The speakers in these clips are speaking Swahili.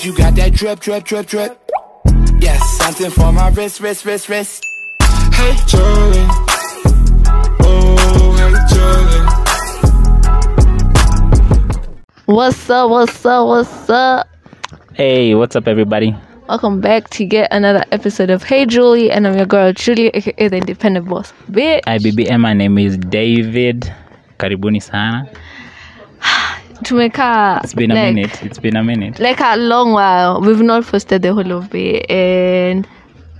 if you got that drip, drip, drip, drip. Yes, something for my wrist, wrist, wrist, wrist. Hey, Charlie. Oh, hey, Charlie. What's up? What's up? What's up? Hey, what's up, everybody? Welcome back to yet another episode of Hey Julie, and I'm your girl Julie, aka the Independent Boss. Bitch. Hi, BBM. My name is David. Karibuni sana. Tumeka It's been a like, minute. It's been a minute. like a long while. We've not posted the whole of it, and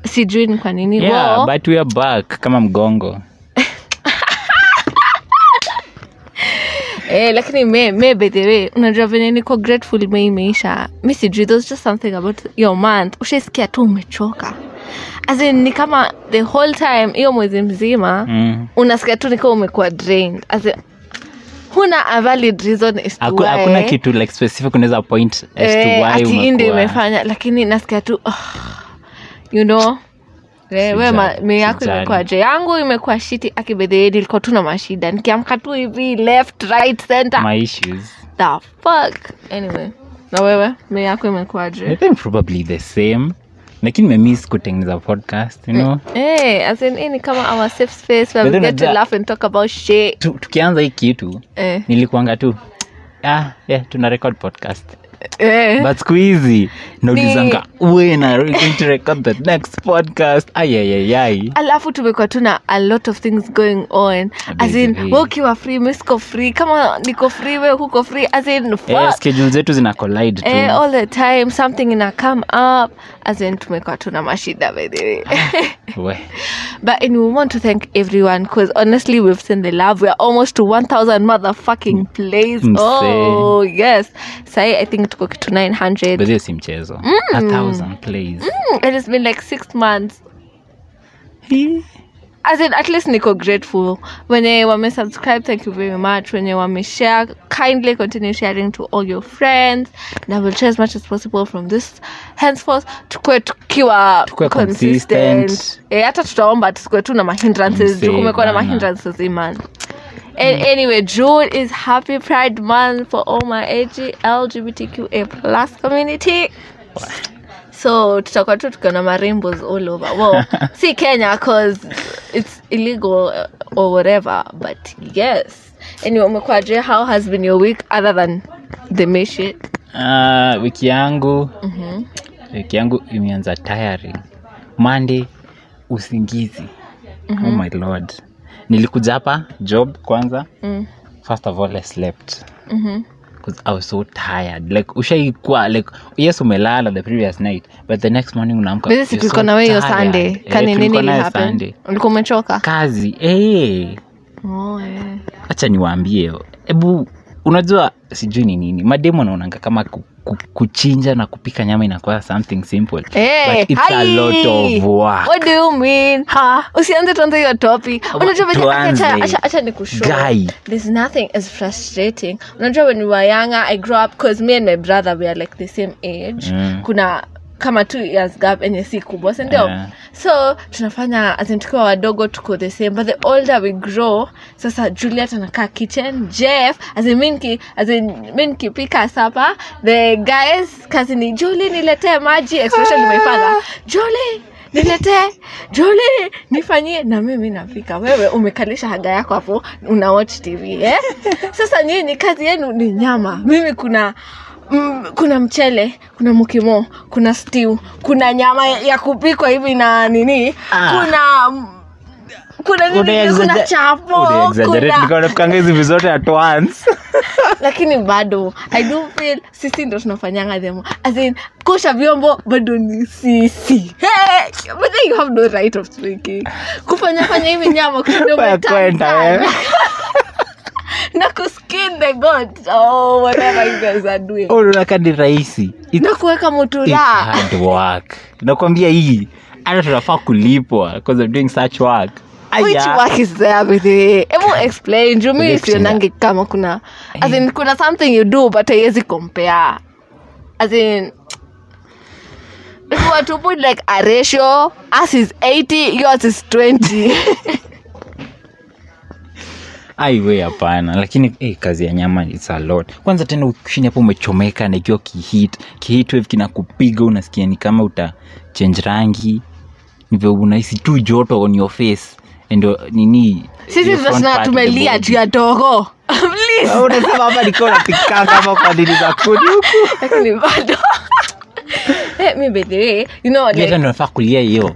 sijui ni kwa nini. Yeah, Well, but we are back kama mgongo. eh, lakini me, me by the way, unajua venye niko grateful me imeisha. Mi sijui, there's just something about your month. Ushaisikia tu umechoka. As in, ni kama the whole time hiyo mwezi mzima Mm. unasikia tu nikiwa umekuwa drained as in, huna a valid reason as to Haku- why, Hakuna kitu like specific unaweza point as to eh, why ati hii ndio umekuwa. imefanya lakini nasikia tu oh, you know Eh, we ma- Sijali, me yako sijali. imekuwa je yangu imekuwa shiti akibedhee nilikuwa tu na mashida nikiamka tu hivi left right center My issues. the fuck anyway na wewe me yako imekuwaje I think probably the same. Lakini nimemiss kutengeneza podcast, you know. hey, as in, hii kama our safe space where we get to laugh and talk about shit. Tu, tukianza hii kitu eh, nilikuanga tu ah, yeah, tuna record podcast eh. but siku hizi naulizanga when are we going to record the next podcast. Ayayayai alafu tumekuwa tuna a lot of things going on. As in Busy. we ukiwa free misiko free. Kama niko free we huko free. As in fuck. eh, schedule zetu zina collide tu. Eh, all the time something ina come up. As in tumekuwa tuna mashida by the way. We. but and we want to thank everyone because honestly we've seen the love. We're almost to 1000 motherfucking plays. Msee. oh yes. Sai i think tuko kitu 900 But hiyo si mchezo. A thousand plays. Mm, and it's been like six months. As in at least niko grateful. Wenye wame subscribe thank you very much. Wenye wameshare kindly continue sharing to all your friends. And i will share as much as possible from this henceforth. Tukue tukiwa Tukue consistent. consistent. eh, hata tutaomba tusikue tu na mahindrances Msee kumekuwa na bana. mahindrances iman And anyway, June is Happy Pride Month for all my AG, LGBTQA plus community. So tutakuwa tu tukiwa na marimbos all over. Well, si Kenya cause it's illegal uh, or whatever, but yes. Anyway, umekuwaje? How has been your week other than the mission? shit? Ah, wiki yangu wiki yangu imeanza tiring monday usingizi oh my lord nilikuja hapa job kwanza Mm. first of all i slept because i was so tired like ushaikuwa like yes umelala the previous night but the next morning unaamka tulikuwa so na wewe. Sunday. Eh, Kani nini? Sunday. Ulikuwa umechoka? kazi eh Oh, yeah. acha niwaambie hebu unajua sijui ni nini mademo naonanga kama ku, kuchinja na kupika nyama inakuwa something simple Hey, but it's a lot of work What do you mean? Ha, usianze tuanze hiyo topic. Unajua acha acha acha nikushow. There's nothing as frustrating. Unajua when we were younger, I grew up because me and my brother we are like the same age. Mm. Kuna kama two years gap enye si kubwa sindio Yeah. so tunafanya tukiwa wadogo tuko the same but the older we grow sasa juliet anakaa kitchen jeff as in mi niki- as in mi nikipika sapa the guys kazi ni juli niletee maji especially my father. Juli niletee juli nifanyie. Na mimi napika. Wewe umekalisha haga yako hapo una watch tv eh? sasa nyinyi kazi yenu ni nyama. Mimi kuna Mm, kuna mchele kuna mukimo kuna stew kuna nyama ya kupikwa hivi na nini? Ah. kuna mm, kuna nini? Kuna chapo kuna hizi vitu at once. Lakini bado i do feel sisi ndo tunafanyanga them. As in kosha vyombo bado ni sisi. Hey, but you have no right of speaking. Kufanya fanya hivi nyama Wewe kwenda, sana. eh. na kuskin the goat oh whatever you guys are doing. Unaka ni rahisi. Na kuweka work. Nakwambia hii hata tunafaa kulipwa doing such work. Which Aya. work is there with the hebu explain juu mi Explain. sionangi kama kuna as in kuna something you do but haiwezi compare. As in if you were to put like a ratio as is 80 yours is 20 aiwe hapana. Lakini hey, kazi ya nyama it's a lot. Kwanza tena ukishini hapo umechomeka na ikiwa kihit kihit wave kinakupiga unasikia ni kama uta change rangi. Nivyo unahisi tu joto on your face. Ndo nini sisi tunasema tumelia juu ya togo. Unasema hapa nikiwa napikanga hapa kwa dini za kuni huku? Lakini bado. Eh, mi by you know like, nafaa kulia hiyo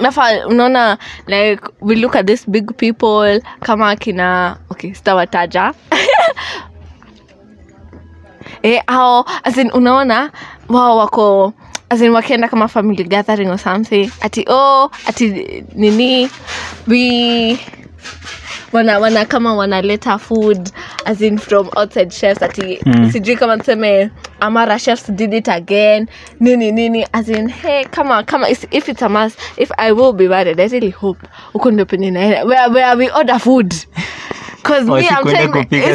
nafa unaona like we look at this big people kama akina okay sitawataja. E, ao asin unaona wao wako asin wakienda kama family gathering or something ati oh ati nini we wana wana kama wanaleta food as in from outside chefs ati Mm. sijui kama tuseme amara chefs did it again nini nini as in hey kama kama if it's a must if i will be married i really hope uko ndio penye naenda where, where we order food? Oh, kupika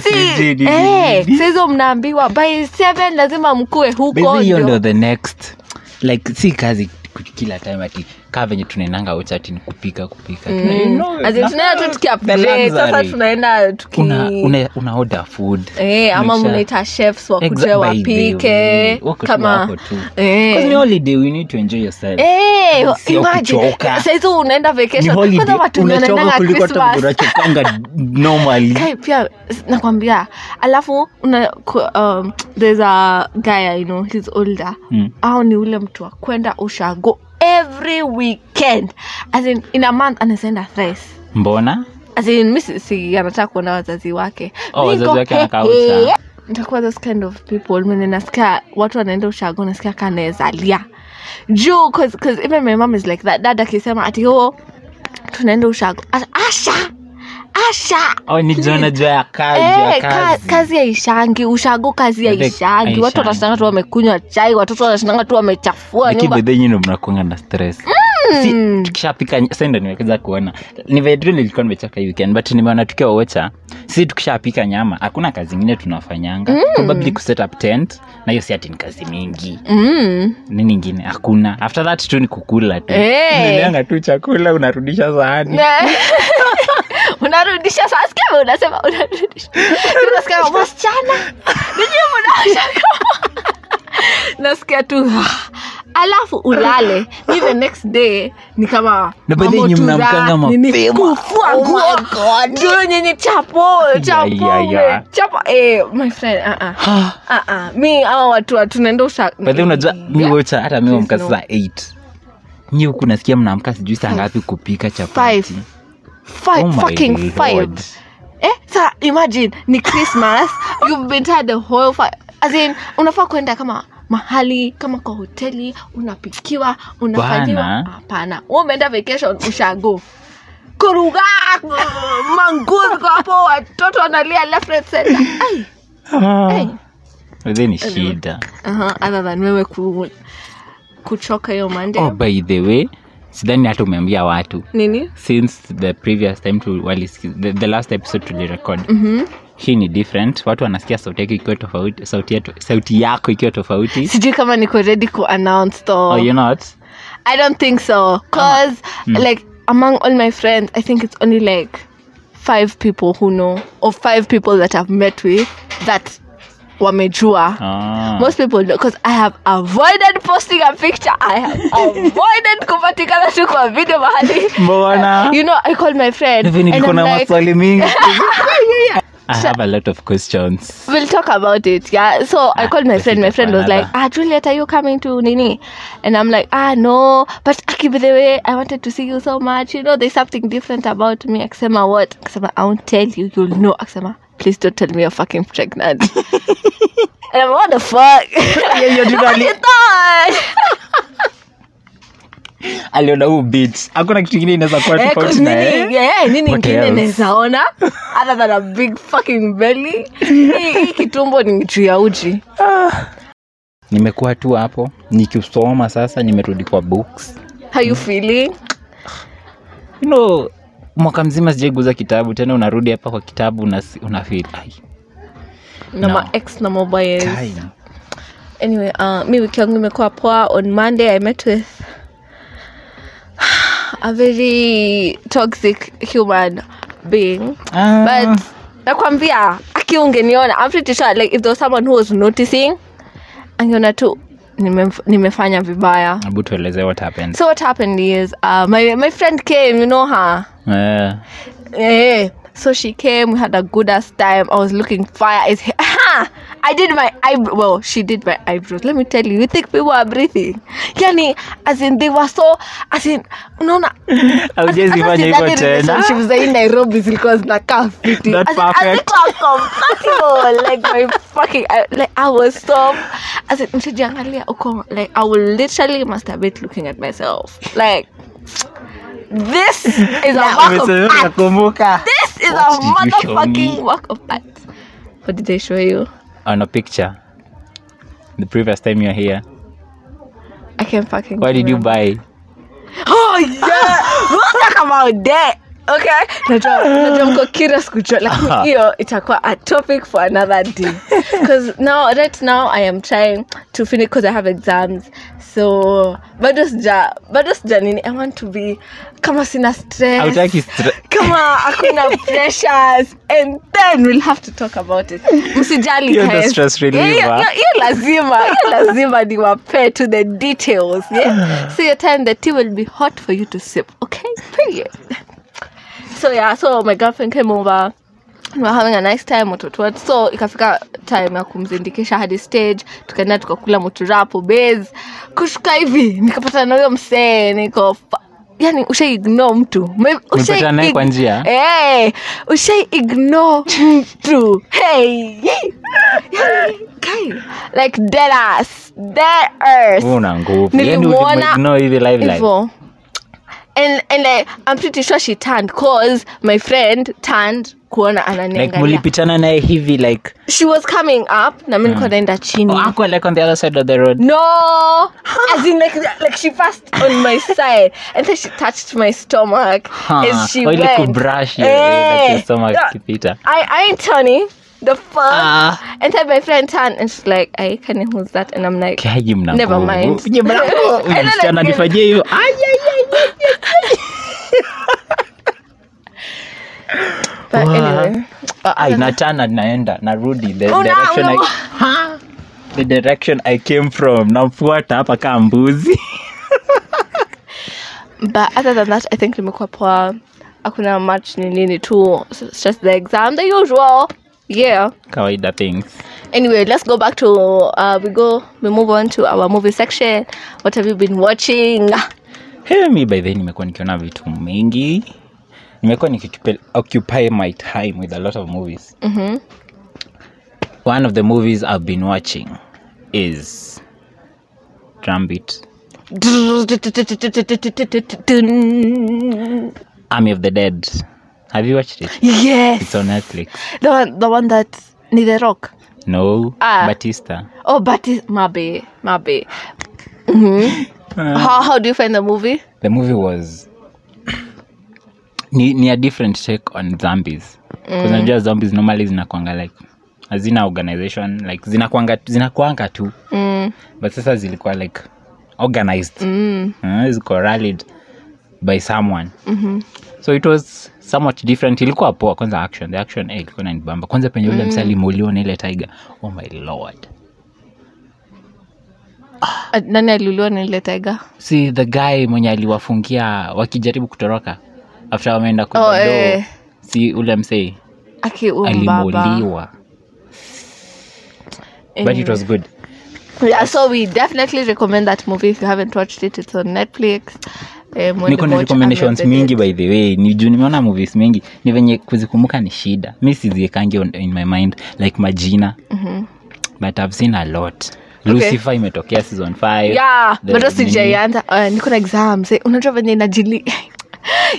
eh, mnaambiwa by seven lazima mkue huko hiyo ndo the next like si kazi kila time ati kaa venye tunaendanga wechati ni kupika kupika Tuna- you know, As tunaenda tu the tukiupgrade sasa luxury. tunaenda tuki una, una, una order food Eh, ama mnaita chefs way, wapike kama. Eh. 'Cause ni holiday we need to enjoy yourself Eh, imagine. Saizi unaenda vacation kwanza watu wanaendanga Christmas. normally Kai, pia nakwambia alafu una, um, there's a guy I know he's older Mm. au ni ule mtu wa kwenda ushago every weekend. As in, in a month anaenda thrice mbona? As in, mi si- anataka kuona wazazi wake. Oh, wazazi wake wanakaa nitakuwa those kind of people. Mwenye nasikia watu wanaenda ushago nasikia kanaezalia juu cause, cause even my mom is like that. Dad akisema ati o tunaenda ushago. Asha asha. Oh, ni jona jua ya kazi, ya kazi. ka, kazi. ya ishangi ushago kazi ya ishangi. Watu haishangi. tu wamekunywa chai watoto watashinanga tu wamechafua lakini nyumba. bedhe nyino mnakuanga na stress. Si tukishapika sa ndo nimekuza kuona. Ni nilikuwa nimechoka hii weekend but nimeona tukiwa wocha si tukishapika nyama hakuna kazi ingine tunafanyanga. Probably kuset up tent na hiyo si ati ni kazi mingi. Mm. nini ingine hakuna. After that tu ni kukula tu. Hey. Unaleanga tu chakula unarudisha sahani. Na- unarudisha saa sikia unasema unarudisha unasikia wasichana nijue mnaosha nasikia tu alafu ulale. Ni the next day ni kama Na by the way, mambo nyinyi tura, mnaamkanga nini, mapema. kufua Oh nguo. Nyenye chapo chapo ya, ya. chapo eh my friend ah ah. Ah ah. Mi awa watu wa- tunaenda usha bedhe unajua mi hata mi Please wamka no. saa 8 nyi huku nasikia mnaamka sijui saa ngapi kupika chapati. Five. Five, Oh fucking five Lord. eh sa imagine ni christmas you've been tired the whole fi- as in unafaa kwenda kama mahali kama kwa hoteli unapikiwa unafanyiwa. Hapana. Wewe umeenda vacation ushago. Kuruga manguzi kwa hapo watoto wanalia left right center. Ai, ai. Bedhe ni shida. Aha, other than wewe ku, kuchoka hiyo mande. Oh, by the way sidhani hata umeambia watu. Nini? Since the previous time tu, walisikiza- the, the last episode tulirecord. Mhm. hii ni different. Watu wanasikia sauti yako ikiwa tofauti sauti, yetu, sauti yako ikiwa tofauti. Sijui kama niko ready ku announce though. Oh, you're not? I don't think so. Cause like among all my friends, I think it's only like five people who know, or five people that I've met with that wamejua. ah. Most people know because I have avoided posting a picture. I have avoided kupatikana tu kwa video mahali. mbona? You know, I called my friend hivi niko na maswali mingi. I have a lot of questions. We'll talk about it yeah. So i Ah, called my friend. my friend was like ah juliet are you coming to nini? And i'm like ah no. But aki by the way i wanted to see you so much. You know there's something different about me. Aksema, what? Aksema, i won't tell you. You'll know. Akisema please don't tell me you're fucking pregnant. And i'm what the fuck? Yeah, you're doing thought? aliona huu bit hakuna kitu ingine inaweza kuwa tofauti na nini- nini ingine nawezaona other than a big fucking belly. Hii hii kitumbo ni juu ya uji. Nimekuwa tu hapo nikisoma sasa nimerudi kwa books. How you feeling? You know, mwaka mzima sijaiguza kitabu tena unarudi hapa kwa kitabu unasi- unafeel No. na mobiles time. anyway uh, mi wiki yangu imekuwa poa on monday i met with a very toxic human being uh. but nakwambia akiungeniona i'm pretty sure like if there was someone who was noticing angeona tu nimef- nimefanya vibaya Abu tueleze what happened. so what happened is uh, my, my friend came you know her Eh, Eh, so she came, we had a good ass time. I was looking fire as he- I did my eyebrow. Well, she did my eyebrows. Let me tell you, you think people are breathing? Yani, as in, they were so, as in, unaona. Haujawezi hata fanya hivyo sidhani tena. relationships za hii Nairobi zilikuwa zinakaa fiti. Not As in, perfect. hazikuwa compatible. Oh, like my fucking, I, like I was so, as in, msijiangalia uko, like I will literally masturbate looking at myself. Like, this is a work of art. nakumbuka. This is What a did you show motherfucking work of art. What did I show you? Oh, On a picture. The previous time you were here. I can't fucking. What did you buy? Oh yeah, we'll talk about that. Okay, najua najua mko curious kujua lakini hiyo itakuwa a topic for another day. Because now right now I am trying to finish because I have exams. So bado sija bado sija nini I want to be kama sina stress. Hautaki stre- kama hakuna pressures. And then we'll have to talk about it. Msijali You're the guys. stress reliever. Hiyo- hiyo- hiyo lazima hiyo lazima niwape to the details yeah? so your time the tea will be hot for you to sip okay? Period so yeah so my girlfriend came over. We were having a nice time watoto wetu. so ikafika time ya kumzindikisha hadi stage. Tukaenda tukakula muturapo base. Kushuka hivi nikapata na huyo msee niko yani ushai ignore mtu. Ushai njia? Eh, ushai ignore mtu. Hey Yani, guy, like dead ass dead earth una nguvu. Yani Nilimuona ulimuignore hivi live live hivyo and and I, i'm pretty sure she turned cause my friend turned kuona like mulipitana naye hivi like she was coming up na mi nilikuwa naenda chini. Oh, ako like on the other side of the road. No! Huh. as in like like she passed on my side. And then she touched my stomach Huh. as she Oh, went. kubrush your- Eh. like your stomach no, kipita I, I ain't Tony the fuck. Uh, and then my friend turned and she's like I can't who's that? And I'm like Never mind. And then Msichana again- nifanyie hivyo Ai, ai, ai, ai. But anyway Ah, inachana naenda narudi. The Una- direction I, Ha! the direction i came from namfuata hapa kaa mbuzi. But other than that i think nimekuwa poa. Hakuna much ni nini tu. It's just the exam the usual. Yeah. Kawaida things. Anyway let's go back to uh we go we move on to our movie section. What have you been watching? Hey, mi by then nimekuwa nikiona vitu mingi nimekuwa nikiocupy my time with a lot of movies. Mhm. one of the movies i've been watching is Drambit, army of the dead. Have you watched it? Yes. It's on netflix. The one the one that ni the rock? No. Ah. batista. Oh but mabe mabe. Mm-hmm. how, how do you find the movie? The movie was ni, ni a different take on zombies mm. unajua zombies normally zinakwanga like hazina organization like zinakwanga zinakwanga tu mm. but sasa zilikuwa like organized Mm. uh, ziko rallied by someone mm-hmm. so it was somewhat different ilikuwa poa kwanza action the action eh, ilikuwa nanibamba kwanza penye ule mm. msa na ile tiger oh my lord Uh, nani aliuliwa na ile tiger si the guy mwenye aliwafungia wakijaribu kutoroka after wameenda Oh, eh. si ule msei alimuliwa but it was good. Yeah so we definitely recommend that movie if you haven't watched it. It's on netflix. Eh, niko na recommendations mingi by the way. Ni juu nimeona movies mingi. Ni venye kuzikumbuka ni shida. Mi siziekangi in my mind like majina. Mhm. but i've seen a lot. Lucifer imetokea season 5 yeah bado sijaianza uh, niko na exams. Eh, unajua venye inajili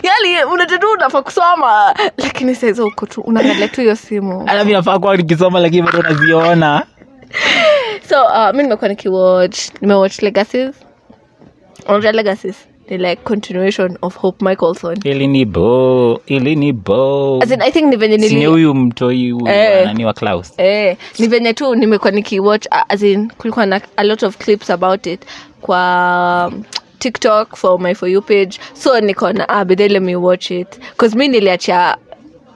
yani unatatu unafaa kusoma. Lakini saizo uko tu unaangalia tu hiyo simu. Alafu nafaa kuwa nikisoma lakini bado naziona. So uh, mi nimekuwa nikiwatch nimewatch legacies. Unajua legacies. Ni like continuation of hope michaelson. Ili ni bo ili ni bo. As in, i think ni venye nili huyu mtoi huyu Eh. wa klaus. Eh, ni venye tu nimekuwa nikiwatch uh, as in kulikuwa na a lot of clips about it kwa um, tiktok for my for you page so nikaona ah, but let me watch it bcause mi niliacha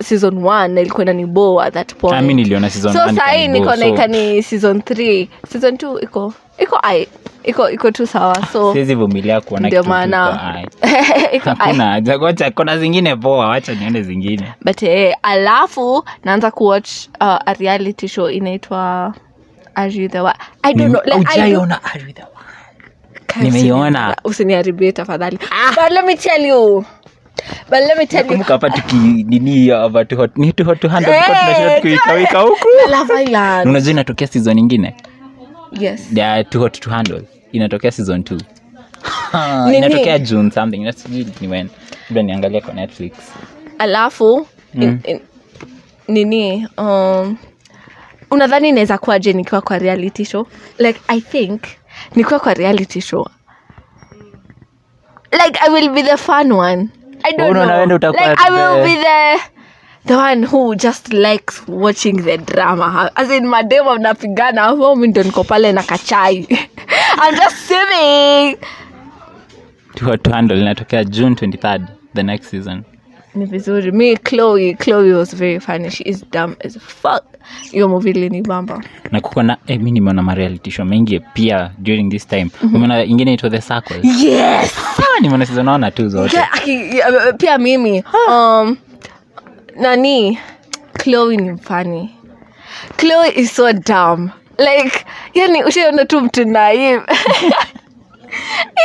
season one ilikuwa inanibo at that point Ah, mi niliona season so one sahii ikanibo, so- naika season three season two iko iko ai iko iko tu sawa so siwezi vumilia kuona ndio kitu maana iko ai. iko ai hakuna haja, ngoja kuna zingine poa wacha zingine but eh, alafu naanza kuwatch uh, a reality show inaitwa Are You the One? I don't know. Like, I don't- Hujaiona Are You the One? Nimeiona. usiniharibie tafadhali. But let me tell you. But let me tell you. Hapa tukinini hapa tu hot- ni tu hot to handle, tulikuwa Eh, tunashinda tukiwikawika huku. Love Island. unajua inatokea season ingine yes. Ya too to handle. Inatokea season 2 inatokea june something. Sijui ni when. Labda niangalia kwa netflix. Alafu in, in, nini um, unadhani inaweza kuwaje nikiwa kwa reality show? Like i think nikiwa kwa reality show. Like i will be the fun one. I don't know. like i will be the the one who just likes watching the drama. As in madem mnapigana hapo mi ndo niko pale na kachai. I'm just sitting to handle inatokea june 23rd the next season ni vizuri. Mi chloe chloe was very funny. She is dumb as fuck. Hiyo movie ilinibamba na kuko na eh, mi nimeona mareality show mengi pia during this time. Umeona ingine itwa the circle yes! Ah, nimeona sizonaona tu zote. Pia- pia mimi. Um, nani? Chloe ni mfani chloe is so dumb. Like yani ushaona tu mtu naive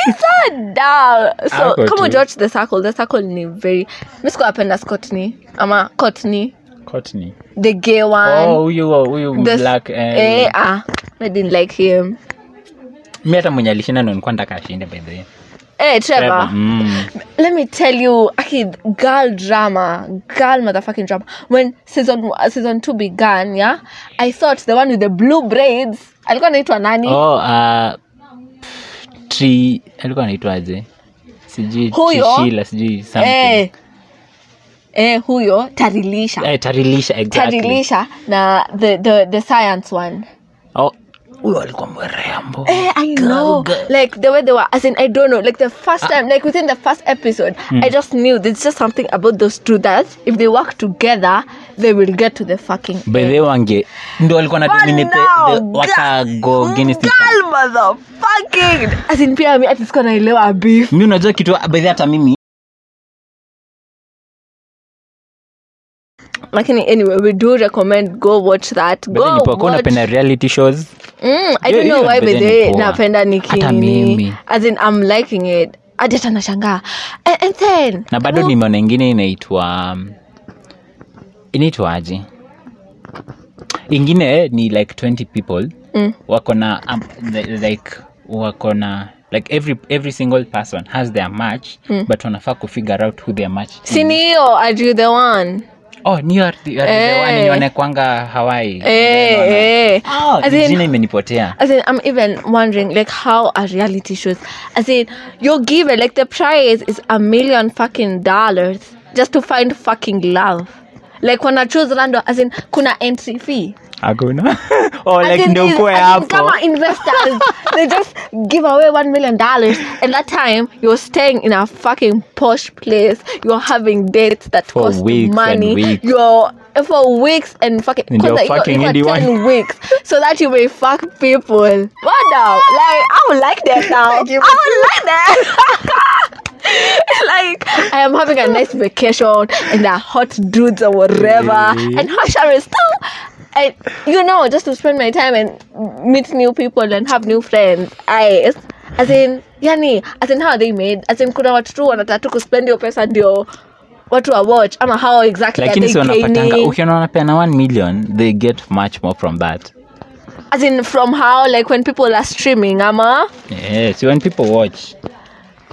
He's a dumb. So Ako kama. George the circle, the circle ni very mi sikuwapenda Scottney ama Courtney, Courtney. the gay one. oh huyu huyu black eh, eh, ah, I didn't like him. mi hata mwenye alishinda ndo nilikuwa nataka ashinde by the way Hey, Trevor. Trevor, mm. let me tell you aki girl drama girl motherfucking drama when season season 2 began yeah i thought the one with the blue braids alikuwa anaitwa nani oh uh, alikuwa anaitwaje sijui Huyo? trishila sijui something. Eh, eh huyo tarilisha. Eh, tarilisha exactly. Tarilisha na the, the, the science one huyo alikuwa mrembo Eh, I know. girl. Like the way they were, as in, I don't know. Like the first time, like within the first episode, I just knew there's just something about those two that if they work together, they will get to the fucking. by the way wange ndo walikuwa na dominate the- wakago Guinness girl mother fucking as in pia mimi at least kuna naelewa beef mimi unajua kitu by the hata mimi lakini anyway we do recommend go watch that go watch napenda reality shows mm, i don't know why napenda nikinini as in i'm liking it. Hadi nashangaa. And, and then na bado nimeona ingine inaitwa um, inaitwaje ingine ni like 20 people. Mm. wako na um, like wako na like every every single person has their match but wanafaa kufigure out who their match sini hiyo are you the one oh you the Eh. one hawaii eh eh oh, As in- jina imenipotea As in, I'm even wondering, like, how are reality shows? As in, you're given, like, the prize is a million fucking dollars just to find fucking love. Like, when I choose random, as in, kuna entry fee. Hakuna oh, As like in, ndo is- ukuwe as in, hapo kama investors, they just give away one million dollars, and that time you're staying in a fucking posh place. You're having dates that For cost weeks and money. weeks. You're for weeks and fucking And you're kwanza, you're- fucking you're anyone. 10 weeks so that you may fuck people. What now? Like I would like that now. I would like that. like I am having a nice vacation and the hot dudes or whatever Eh. and Hashar is still and you know just to spend my time and meet new people and have new friends. I as in yani as in how they made as in kuna watu tu wanataka tu kuspend hiyo pesa ndio watu wa watch ama how exactly lakini si are they wanapatanga gaining ukiona wanapeana 1 million they get much more from that. As in from how like when people are streaming ama? Yeah, so when people watch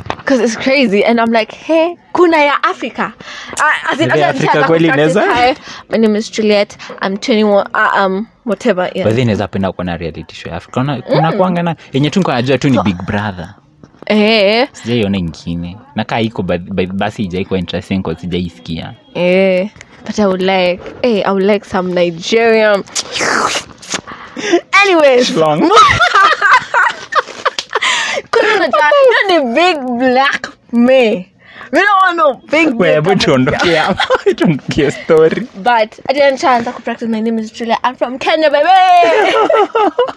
because it's crazy. And i'm like hey kuna ya africa. Uh, as in, as Africa kweli inaweza? my name is juliet. I'm 21 uh, um whatever yeah. but then naweza penda kuona reality show ya Afrika kuna, kuna kuanga na yenye tu najua tu ni big brother. Eh. Sijaiona ingine. Na kaa iko ba- ba- basi ijaikuwa interesting kwa sijaisikia. Eh. But i would like hey i would like some nigerian. Anyways kuna unajua, you the big black me We don't want no big We, hebu breakup. tuondoke hapa tuondoke story But I didn't chance to practice. My name is Julia. I'm from Kenya, baby.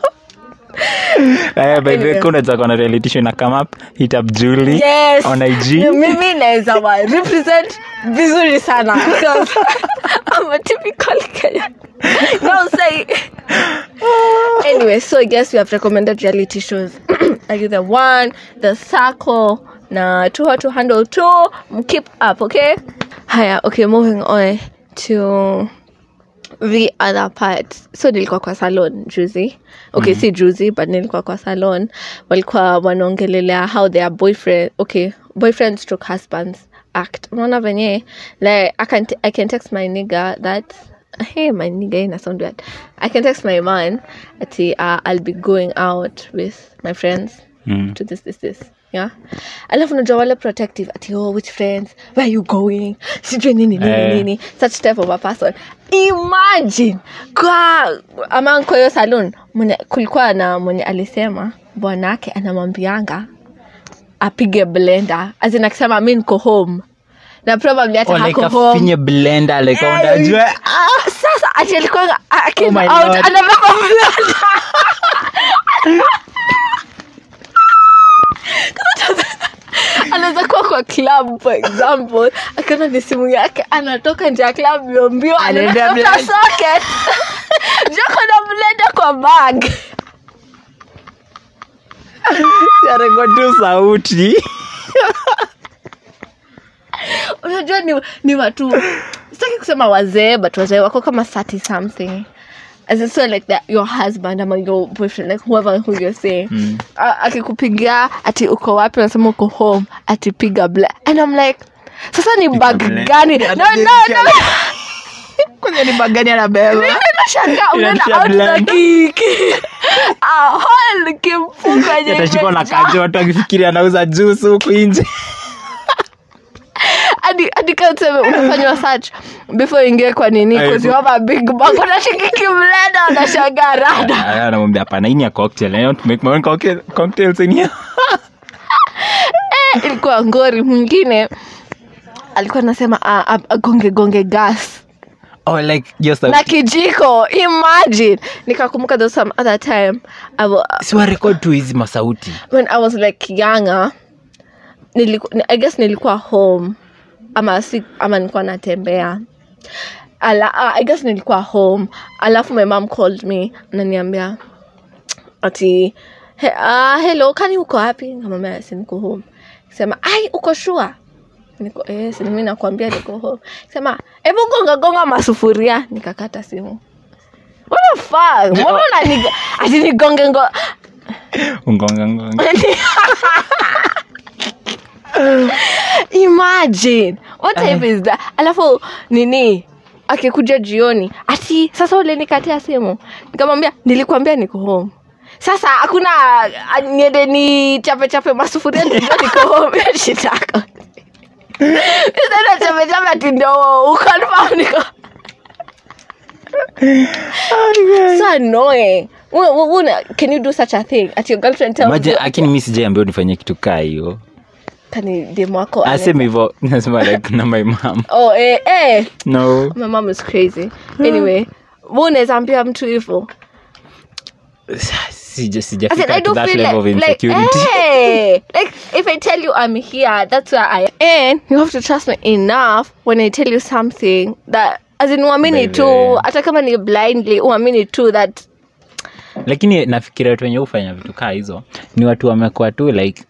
Eh, by the way, kuna za kuna reality show ina come up hit up Julie yes. on IG Mimi naweza wa represent vizuri sana because I'm a typical Kenyan. No say. anyway, so I guess we have recommended reality shows. Are you the one, the circle, na two how to handle two? Keep up, okay? Haya, okay, moving on to the other part so nilikuwa kwa salon juzi. Okay si juzi but nilikuwa kwa salon. Walikuwa wanaongelelea how their boyfriend okay boyfriend stroke husbands act. Unaona venye? Like I can, I can text my nigger that hey my nigga ina sound weird i can text my man ati uh, i'll be going out with my friends Mm. to this this this. Yeah? Alafu najua wale protective. Ati oh which friends? Where are you going? Sijui nini nini Eh. nini? Such type of a person. Imagine! Kwa among kwa hiyo salon mwenye kulikuwa na mwenye alisema bwanake anamwambianga apige blender. Azin akisema mi niko home na probably hata Oh, hako home blender like Eh, unajua. Ah, sasa ati alikuwa Oh out anabeba blender anaweza kuwa kwa club for example. Akiona ni simu yake anatoka nje ya club mbiombio anatafuta socket. Joko na blender kwa bag. Siareko tu sauti unajua ni, ni watu sitaki kusema wazee but wazee wako kama 30 something. As in, so like that your husband ama your boyfriend like whoever who you're saying Mm. uh, akikupigia ati uko wapi unasema uko home ati piga bla. And i'm like sasa ni bag gani? No no no. Kwenye ni bagani anabeba? Nashangaa unaenda Inatia out na blender. a whole kimfuko yenye atashikwa na kajoto akifikiri anauza juice huku nje hadi hadi kama tuseme unafanywa search before ingie kwa nini? Because you have a big bag unashikiki mlenda unashangaa rada. Anamwambia hapana hii ni ya cocktail I want make my own cocktail, cocktails in here. Ilikuwa ngori mwingine alikuwa anasema ah, ah, agonge gonge gas. Oh like just na kijiko imagine. Nikakumbuka there some other time I wa, siwa record tu hizi masauti. When i was like younger niliku, i guess nilikuwa home ama si ama nilikuwa natembea. Ala, uh, i guess nilikuwa home. Alafu my mom called me ananiambia ati he, uh, hello kani uko wapi? Kamwambia si niko home. Sema ai uko shua niko eh, si mimi nakwambia niko home. Sema hebu gonga gonga masufuria. Nikakata simu. What the fuck? Mbona unaniga ati nigonge ngo ungonga ngonga imagine. What type is that? Alafu nini? Akikuja jioni. Ati sasa ulinikatia simu. Nikamwambia nilikwambia niko home. Sasa hakuna niende ni chape chape masufuria ndio niko home. Shitako sasa chape chape ati ndio ukonfirm niko. So annoying. Una- can you do such a thing? At your girlfriend tells Imagine, you. lakini mi sijaambia nifanye kitu kaa hiyo kani demu wako aseme hivo nasema like na my mom. Oh eh eh. No. My mom is crazy. Anyway wewe unaweza ambia mtu hivyo? Sija- sijafika to that feel level of like, like, hey, like if I tell you I'm here, that's where I am. And you have to trust me enough when I tell you something that, as in, uamini tu, hata kama ni blindly, uamini tu that, lakini nafikiria watu wenye hufanya vitu kaa hizo ni watu wamekuwa tu like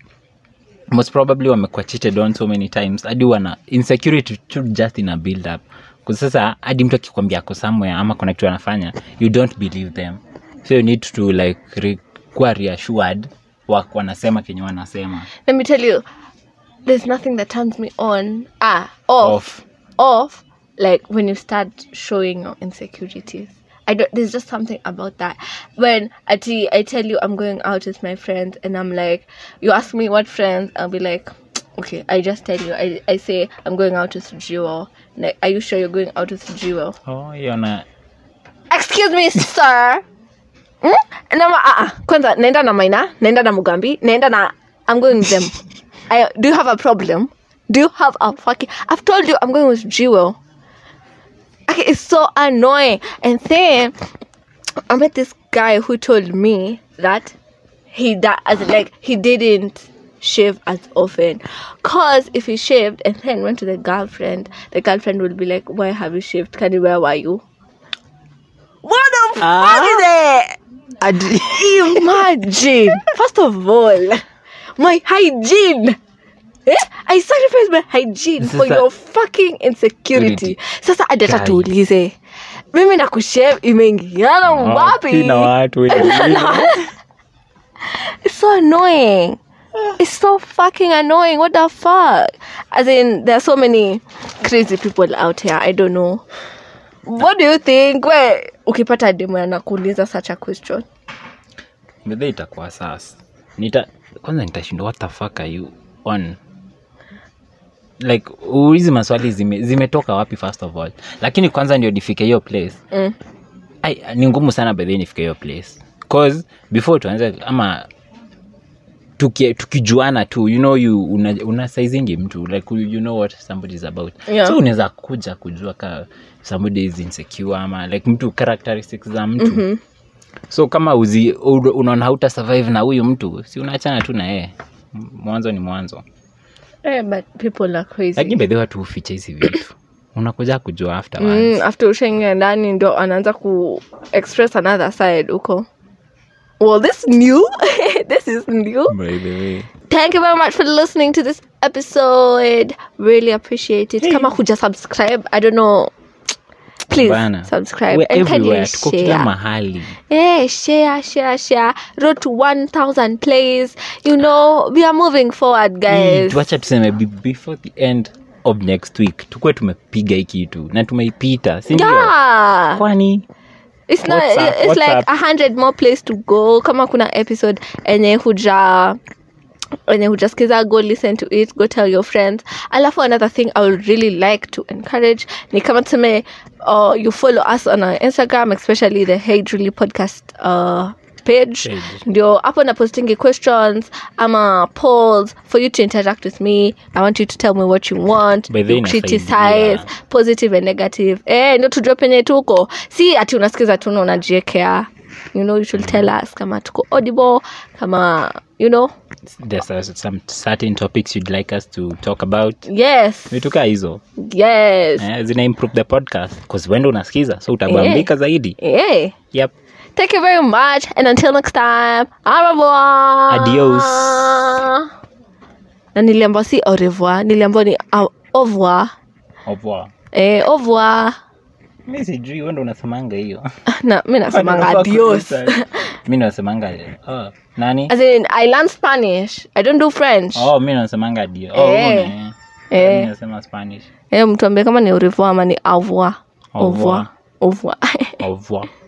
most probably wamekuwa cheated on so many times hadi wana insecurity to just in a build up kwa sasa hadi mtu akikwambia ako somewhere ama kuna kitu anafanya you don't believe them so you need to like re, kuwa reassured wa, wanasema kenye wanasema let me tell you, there's nothing that turns me on, ah, off, Off. off, like when you start showing your insecurities. I don't, there's just something about that. When I tell you I'm going out with my friends and I'm like, you ask me what friends, I'll be like, okay, I just tell you. I, I say I'm going out with Jewel. Like, are you sure you're going out with Jewel? oh, you're not. excuse me sir hmm? nama ah, ah, kwanza naenda na maina naenda na mugambi naenda na i'm going with them I, do you have a problem do you have a fucking i've told you i'm going with jewel okay it's so annoying. And then i met this guy who told me that he that as like he didn't shave as often. Cause if he shaved and then went to the girlfriend the girlfriend would be like why have you shaved? Kani, where were you? What the fuck Ah. is it? Imagine. First of all my hygiene Eh? I sacrifice my hygiene for your fucking insecurity. Sasa adata tuulize mimi na kushave imeingiana wapi? na watu. It's so annoying. It's so fucking annoying. What the fuck? As in, there are so many crazy people out here. I don't know. What do you think? We ukipata demo anakuuliza such a question. Bedhe itakuwa sasa nita kwanza nitashindwa what the fuck are you on like hizi maswali zime, zimetoka wapi first of all? Lakini kwanza ndio nifike hiyo place. Mm. I, ni ngumu sana bedhe nifike hiyo place. Cause before tuanze ama tuki, tukijuana tu you know you una, una saizingi mtu like you know what somebody is about. Yeah. so unaweza kuja kujua ka somebody is insecure ama like mtu characteristics za mtu. Mm-hmm. so kama uzi unaona hauta survive na huyu mtu si unaachana tu na yeye. Mwanzo ni mwanzo Eh, but people are crazy. lakini bedhi watu huficha hizi vitu. Unakuja kujua afterwards mm, after ushaingia ndani ndo anaanza ku express another side huko. Well this new. This is new. By the way. Thank you very much for listening to this episode. Really appreciate it. Kama huja subscribe i don't know please subscribe we're and kindly tuko kila share. mahali. Yeah share share share. Road to 1000 plays you know we are moving forward guys. tuacha tuseme be- before the end of next week tukuwe tumepiga hii kitu na tumeipita sindio yeah. Kwani? It's not What's up? it's What's like up? a hundred more place to go. Kama kuna episode enye huja enye hujaskiza go listen to it go tell your friends. Alafu another thing i would really like to encourage ni kama tuseme uh, you follow us on our instagram especially the hey Julie podcast uh, page. Ndio hapo napostingi questions ama polls for you to interact with me. I want you to tell me what you want you criticize positive and negative. Eh ndio tujue penye tuko si ati unasikiza tu na unajiekea you know you should tell us kama tuko audible kama you know. There's uh, some certain topics you'd like us to talk about. Yes. Vitukaa hizo. Yes. Eh, zina improve the podcast bcause wende unasikiza so utabambika zaidi. Yeah yep. Thank you very much and until next time au Adios. na niliambiwa si au revoir niliambiwa ni au au revoir. Au revoir. Eh au revoir mi sijui wende unasemanga hiyo. Na mi nasemanga adios. mi nasemanga oh, nani? As in i learn spanish. I don't do french. Oh mi nasemanga adio oh, Eh. una, Eh. eh. nasema spanish. Eh mtu ambie kama ni au revoir ama ni au revoir. Au revoir.